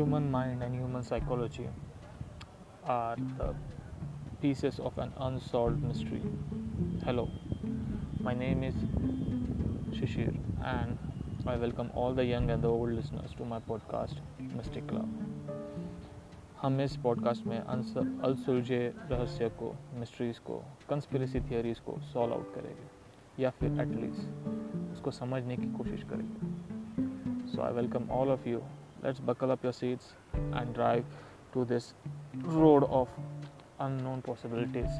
human mind and human psychology are the pieces of an unsolved mystery. Hello, my name is Shishir, and I welcome all the young and the old listeners to my podcast, Mystic Cloud. हम इस podcast में अलसुलझे रहस्य को mysteries को conspiracy theories को solve out करेंगे या फिर एटलीस्ट उसको समझने की कोशिश करेंगे so I welcome all of you let's buckle up your seats and drive to this road of unknown possibilities.